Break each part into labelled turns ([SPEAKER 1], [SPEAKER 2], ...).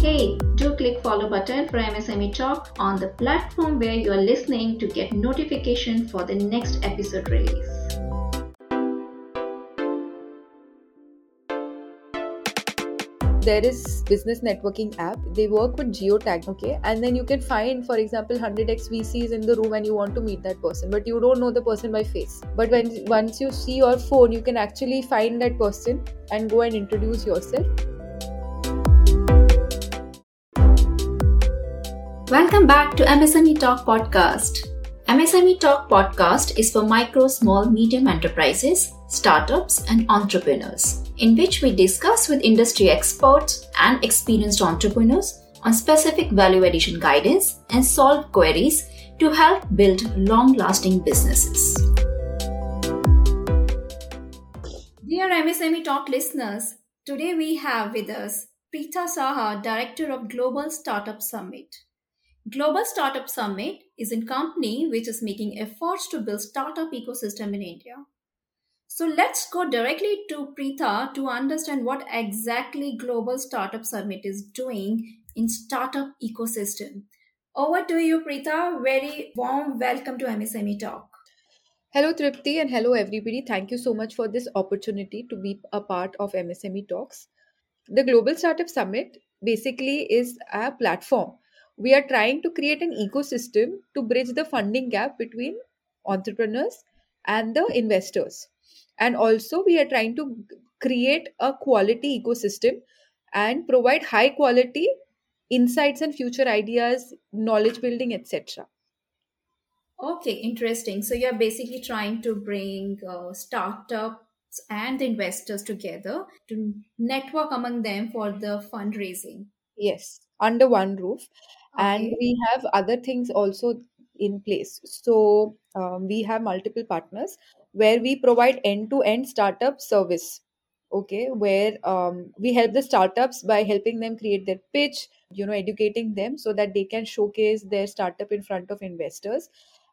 [SPEAKER 1] Hey, do click follow button for MSME Talk on the platform where you are listening to get notification for the next episode release.
[SPEAKER 2] there is business networking app. They work with geotag okay? And then you can find for example 100x vcs in the room and you want to meet that person but you don't know the person by face. But when once you see your phone you can actually find that person and go and introduce yourself
[SPEAKER 1] Welcome back to MSME Talk Podcast. MSME Talk Podcast is for micro, small, medium enterprises, startups, and entrepreneurs, in which we discuss with industry experts and experienced entrepreneurs on specific value addition guidance and solve queries to help build long lasting businesses. Dear MSME Talk listeners, today we have with us Pritha Saha, Director of Global Startup Summit. Global Startup Summit is a company which is making efforts to build startup ecosystem in India. So let's go directly to Pritha to understand what exactly Global Startup Summit is doing in startup ecosystem. Over to you, Pritha. Very warm welcome to MSME Talk.
[SPEAKER 2] Hello, Tripti, and hello, everybody. Thank you so much for this opportunity to be a part of MSME Talks. The Global Startup Summit basically is a platform we are trying to create an ecosystem to bridge the funding gap between entrepreneurs and the investors. And also we are trying to create a quality ecosystem and provide high quality insights and future ideas knowledge building etc
[SPEAKER 1] okay interesting. So you're basically trying to bring uh, startups and investors together to network among them for the fundraising.
[SPEAKER 2] Yes under one roof and
[SPEAKER 1] okay.
[SPEAKER 2] we have other things also in place. So um, we have multiple partners where we provide end-to-end startup service. Okay where um, we help the startups by helping them create their pitch you know educating them so that they can showcase their startup in front of investors.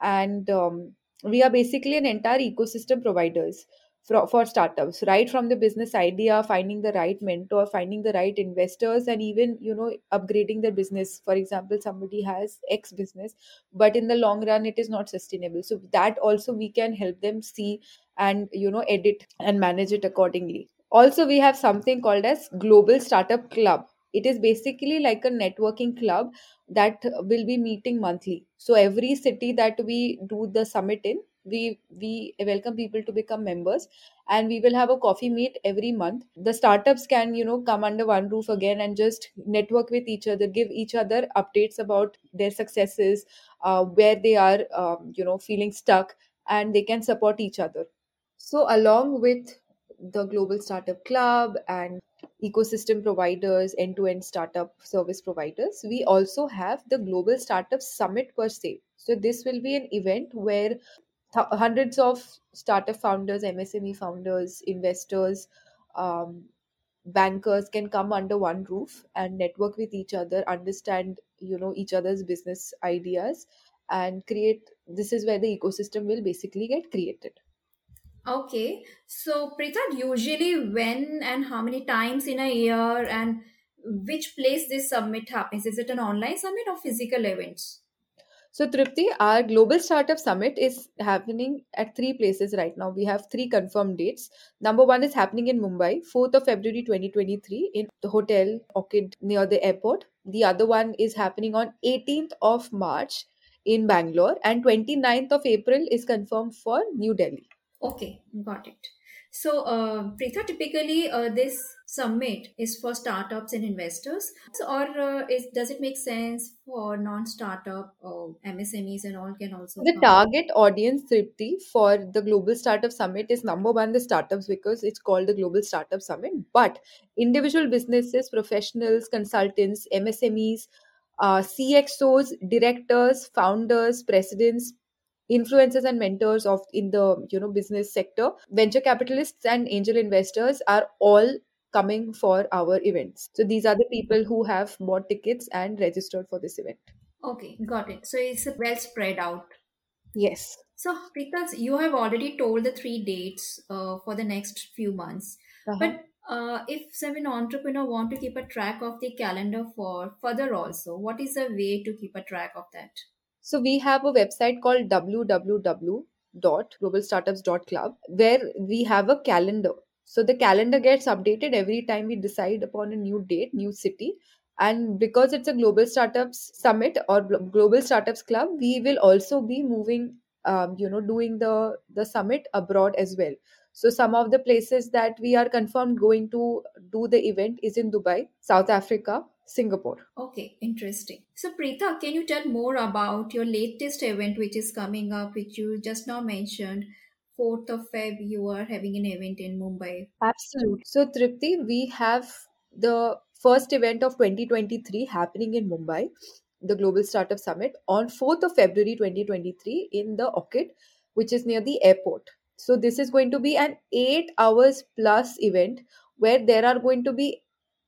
[SPEAKER 2] And um, we are basically an entire ecosystem providers for, for startups right from the business idea finding the right mentor finding the right investors and even you know upgrading their business. For example somebody has x business but in the long run it is not sustainable. So that also we can help them see and you know edit and manage it accordingly. Also we have something called as global startup club. It is basically like a networking club that will be meeting monthly. So every city that we do the summit in we we welcome people to become members and we will have a coffee meet every month. The startups can you know come under one roof again and just network with each other give each other updates about their successes uh, where they are um, you know feeling stuck and they can support each other. So along with the global startup club and ecosystem providers end to end startup service providers we also have the global startup summit per se. So this will be an event where th- hundreds of startup founders, MSME founders, investors, um, bankers can come under one roof and network with each other, understand you know each other's business ideas, and create. This is where the ecosystem will basically get created.
[SPEAKER 1] Okay. So, Pritha, usually when and how many times in a year and which place this summit happens? Is it an online summit or physical events?
[SPEAKER 2] So, Tripti, our Global Startup Summit is happening at three places right now. We have three confirmed dates. Number one is happening in Mumbai, 4th of February 2023, in the Hotel Orchid near the airport. The other one is happening on 18th of March in Bangalore, and 29th of April is confirmed for New Delhi.
[SPEAKER 1] Okay, got it. So, uh, Pritha, typically uh, this summit is for startups and investors, so, or uh, is does it make sense for non-startup or MSMEs and all can also
[SPEAKER 2] The
[SPEAKER 1] come?
[SPEAKER 2] target audience, Tripti, for the Global Startup Summit is number one, the startups, because it's called the Global Startup Summit. But individual businesses, professionals, consultants, MSMEs, uh, CXOs, directors, founders, presidents, influencers and mentors of in the you know business sector venture capitalists and angel investors are all coming for our events so these are the people who have bought tickets and registered for this event
[SPEAKER 1] Okay, got it. So it's well spread out.
[SPEAKER 2] yes
[SPEAKER 1] So, because you have already told the three dates uh, for the next few months,
[SPEAKER 2] uh-huh.
[SPEAKER 1] but uh, if an entrepreneur want to keep a track of the calendar for further also, what is a way to keep a track of that?
[SPEAKER 2] So we have a website called www.globalstartups.club where we have a calendar. So the calendar gets updated every time we decide upon a new date, new city. And because it's a Global Startups Summit or Global Startups Club, we will also be moving, um, you know, doing the the summit abroad as well. So some of the places that we are confirmed going to do the event is in Dubai, South Africa, Singapore.
[SPEAKER 1] Okay, interesting. So, Pritha, can you tell more about your latest event which is coming up, which you just now mentioned? 4th of Feb, you are having an event in Mumbai.
[SPEAKER 2] Absolutely. So, Tripti, we have the first event of 2023 happening in Mumbai, the Global Startup Summit, on 4th of February 2023 in the Orchid, which is near the airport. So, this is going to be an eight hours plus event where there are going to be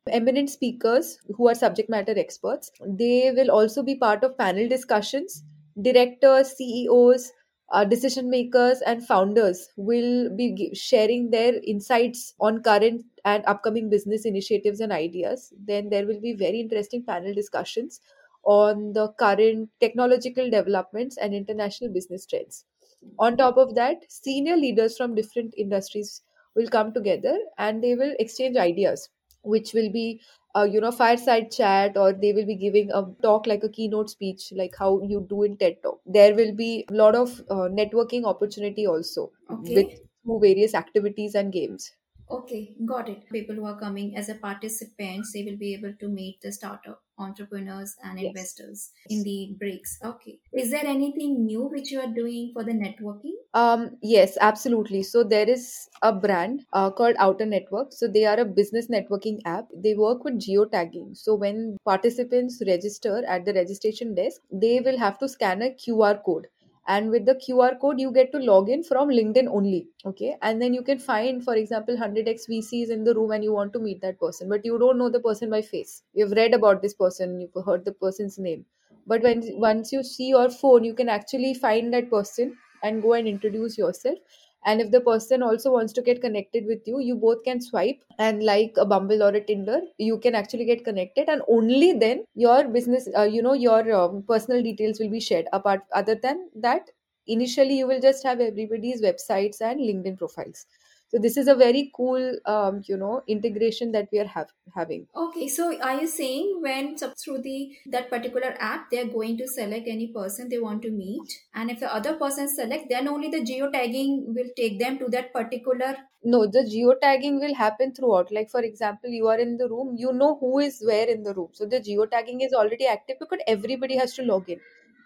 [SPEAKER 2] eminent speakers who are subject matter experts. They will also be part of panel discussions. Directors, CEOs, uh, decision makers, and founders will be sharing their insights on current and upcoming business initiatives and ideas. Then there will be very interesting panel discussions on the current technological developments and international business trends. On top of that, senior leaders from different industries will come together and they will exchange ideas, which will be a you know fireside chat or they will be giving a talk like a keynote speech like how you do in ted talk there will be a lot of uh, networking opportunity also
[SPEAKER 1] Okay.
[SPEAKER 2] with through various activities and games
[SPEAKER 1] Okay, got it. People who are coming as a participants, they will be able to meet the startup entrepreneurs and
[SPEAKER 2] Yes.
[SPEAKER 1] investors in the breaks. Okay. Is there anything new which you are doing for the networking?
[SPEAKER 2] Um, yes, absolutely. So there is a brand uh, called Outer Network. So they are a business networking app. They work with geotagging. So when participants register at the registration desk, they will have to scan a QR code. And with the QR code, you get to log in from LinkedIn only. Okay. And then you can find, for example, 100x VCs in the room and you want to meet that person, but you don't know the person by face. You've read about this person, you've heard the person's name. But when once you see your phone, you can actually find that person and go and introduce yourself and if the person also wants to get connected with you you both can swipe. And like a bumble or a tinder you can actually get connected. And only then your business uh, you know your um, personal details will be shared. Apart other than that initially you will just have everybody's websites and linkedin profiles so this is a very cool um, you know integration that we are have, having.
[SPEAKER 1] Okay, so are you saying when sub- through the that particular app they are going to select any person they want to meet, and if the other person select, then only the geotagging will take them to that particular.
[SPEAKER 2] no the geotagging will happen throughout. Like for example you are in the room you know who is where in the room. So the geotagging is already active because everybody has to log in.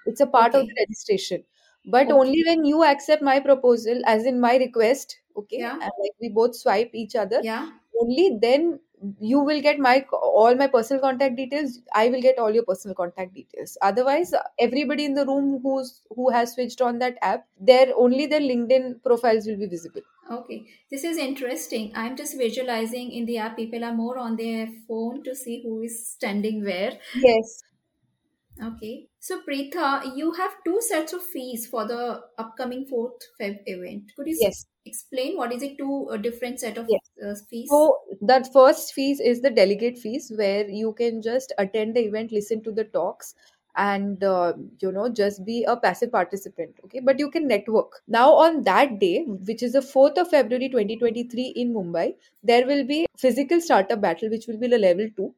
[SPEAKER 2] It's a part of the registration. But
[SPEAKER 1] Okay.
[SPEAKER 2] only when you accept my proposal as in my request okay
[SPEAKER 1] Yeah.
[SPEAKER 2] and like we both swipe each other
[SPEAKER 1] Yeah.
[SPEAKER 2] only then you will get my all my personal contact details i will get all your personal contact details otherwise everybody in the room who's who has switched on that app their only their linkedin profiles will be visible
[SPEAKER 1] Okay, this is interesting. I'm just visualizing in the app, people are more on their phone to see who is standing where.
[SPEAKER 2] yes
[SPEAKER 1] Okay, so Pritha, you have two sets of fees for the upcoming 4th Feb event. Could you
[SPEAKER 2] yes
[SPEAKER 1] explain what is it two different set of
[SPEAKER 2] yes
[SPEAKER 1] uh, fees?
[SPEAKER 2] So that first fees is the delegate fees, where you can just attend the event, listen to the talks, and uh, you know just be a passive participant. Okay, but you can network. Now on that day, which is the fourth of February, twenty twenty three in Mumbai, there will be physical startup battle, which will be the level two,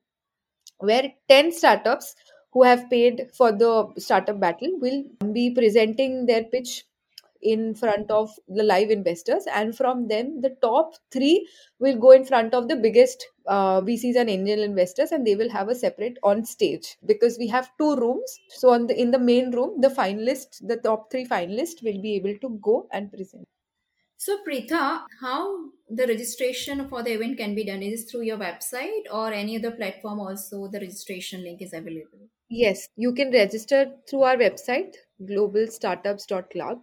[SPEAKER 2] where ten startups who have paid for the startup battle will be presenting their pitch in front of the live investors. And from them the top three will go in front of the biggest uh, vcs and angel investors and they will have a separate on stage. Because we have two rooms. So on the in the main room the finalists the top three finalists will be able to go and present
[SPEAKER 1] So, Pritha, how the registration for the event can be done? Is through your website or any other platform also the registration link is available?
[SPEAKER 2] yes you can register through our website globalstartups.club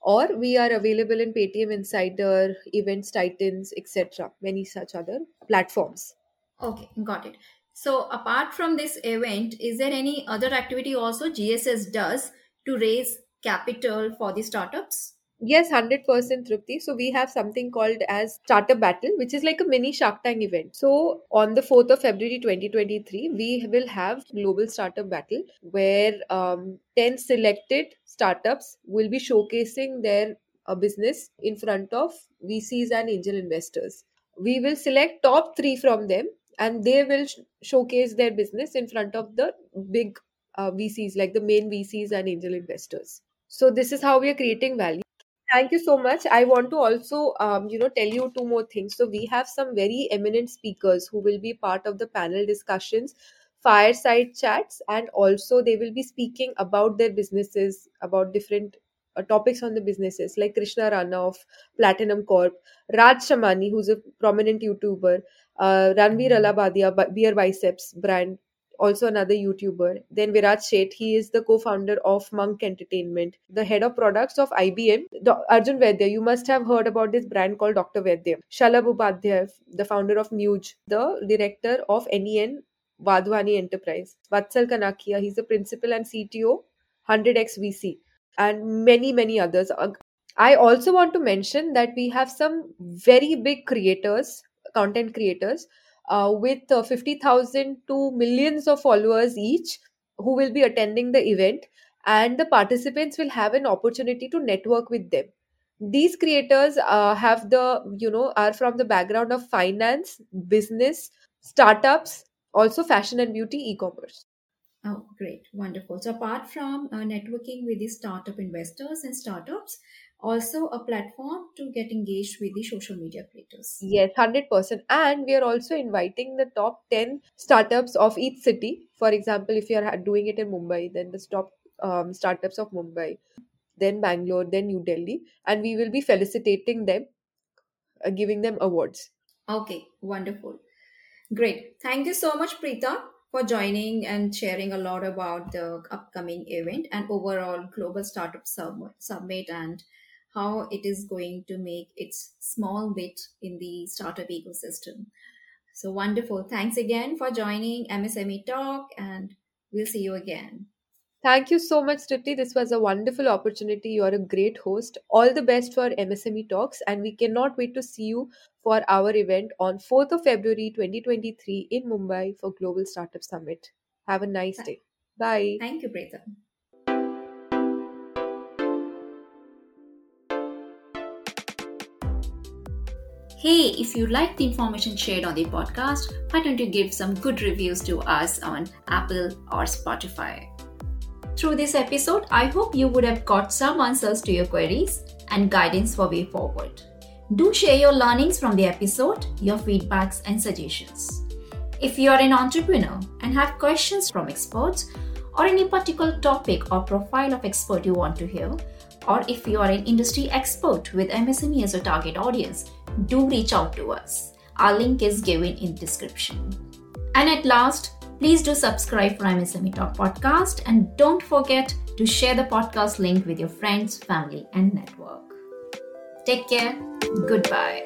[SPEAKER 2] or we are available in paytm insider events titans etc many such other platforms
[SPEAKER 1] Okay, got it. So, apart from this event, is there any other activity also GSS does to raise capital for the startups?
[SPEAKER 2] Yes, 100% Trupti. So we have something called as Startup Battle, which is like a mini Shark Tank event. So on the 4th of February 2023, we will have Global Startup Battle where um, 10 selected startups will be showcasing their uh, business in front of VCs and angel investors. We will select top 3 from them and they will sh- showcase their business in front of the big uh, VCs like the main VCs and angel investors. So this is how we are creating value Thank you so much. I want to also, um, you know, tell you two more things. So we have some very eminent speakers who will be part of the panel discussions, fireside chats, and also they will be speaking about their businesses, about different uh, topics on the businesses, like Krishna Rana of Platinum Corp, Raj Shamani, who's a prominent YouTuber, uh, Ranveer Allahbadia, Beer Biceps brand also another YouTuber. Then Virat Sheth, he is the co-founder of Monk Entertainment, the head of products of IBM. Do- Arjun Vaidya, you must have heard about this brand called Dr. Vaidya. Shalabh Upadhyay, the founder of Muge, the director of NEN Wadhwani Enterprise. Vatsal Kanakia, he's the principal and CTO, 100x VC, and many, many others. I also want to mention that we have some very big creators, content creators, uh, with uh, 50,000 to millions of followers each who will be attending the event and the participants will have an opportunity to network with them these creators uh, have the you know are from the background of finance business startups also fashion and beauty e-commerce
[SPEAKER 1] Oh, great. Wonderful. So, apart from uh, networking with the startup investors and startups, also a platform to get engaged with the social media creators.
[SPEAKER 2] Yes, 100%. And we are also inviting the top 10 startups of each city. For example, if you are doing it in Mumbai, then the top um, startups of Mumbai, then Bangalore, then New Delhi. And we will be felicitating them, uh, giving them awards.
[SPEAKER 1] Okay, wonderful. Great. Thank you so much, Pritha, for joining and sharing a lot about the upcoming event and overall Global Startup Summit and how it is going to make its small bit in the startup ecosystem. So wonderful. Thanks again for joining MSME Talk, and we'll see you again.
[SPEAKER 2] Thank you so much, Tripti. This was a wonderful opportunity. You are a great host. All the best for MSME Talks, and we cannot wait to see you for our event on 4th of February 2023 in Mumbai for Global Startup Summit. Have a nice day. Bye.
[SPEAKER 1] Thank you, Pritha. Hey, if you like the information shared on the podcast, why don't you give some good reviews to us on Apple or Spotify? Through this episode, I hope you would have got some answers to your queries and guidance for way forward. Do share your learnings from the episode, your feedbacks, and suggestions. If you are an entrepreneur and have questions from experts, or any particular topic or profile of expert you want to hear, or if you are an industry expert with MSME as a target audience, do reach out to us. Our link is given in description. And at last, please do subscribe for MSME Talk podcast and don't forget to share the podcast link with your friends, family, and network. Take care. Goodbye.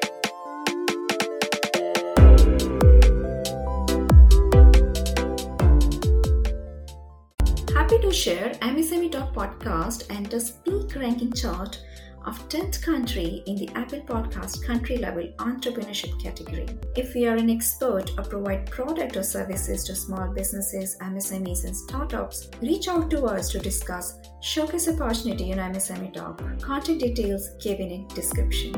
[SPEAKER 1] Happy to share MSME Talk podcast enters peak ranking chart of 10th country in the Apple Podcast country level entrepreneurship category. If you are an expert or provide product or services to small businesses, MSMEs, and startups, reach out to us to discuss showcase opportunity in MSME Talk. Contact details given in description.